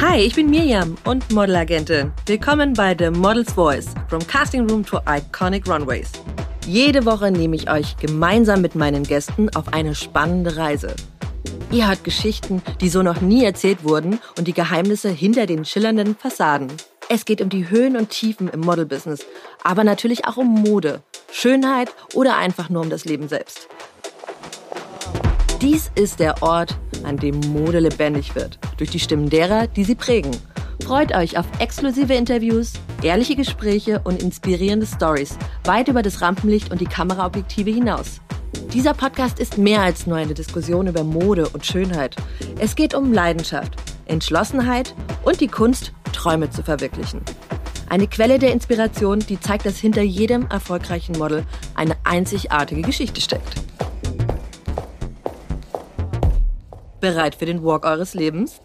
Hi, ich bin Miriam und Modelagentin. Willkommen bei The Model's Voice, from Casting Room to Iconic Runways. Jede Woche nehme ich euch gemeinsam mit meinen Gästen auf eine spannende Reise. Ihr hört Geschichten, die so noch nie erzählt wurden und die Geheimnisse hinter den schillernden Fassaden. Es geht um die Höhen und Tiefen im Modelbusiness, aber natürlich auch um Mode, Schönheit oder einfach nur um das Leben selbst. Dies ist der Ort, an dem Mode lebendig wird, durch die Stimmen derer, die sie prägen. Freut euch auf exklusive Interviews, ehrliche Gespräche und inspirierende Stories, weit über das Rampenlicht und die Kameraobjektive hinaus. Dieser Podcast ist mehr als nur eine Diskussion über Mode und Schönheit. Es geht um Leidenschaft, Entschlossenheit und die Kunst, Träume zu verwirklichen. Eine Quelle der Inspiration, die zeigt, dass hinter jedem erfolgreichen Model eine einzigartige Geschichte steckt. Bereit für den Walk eures Lebens?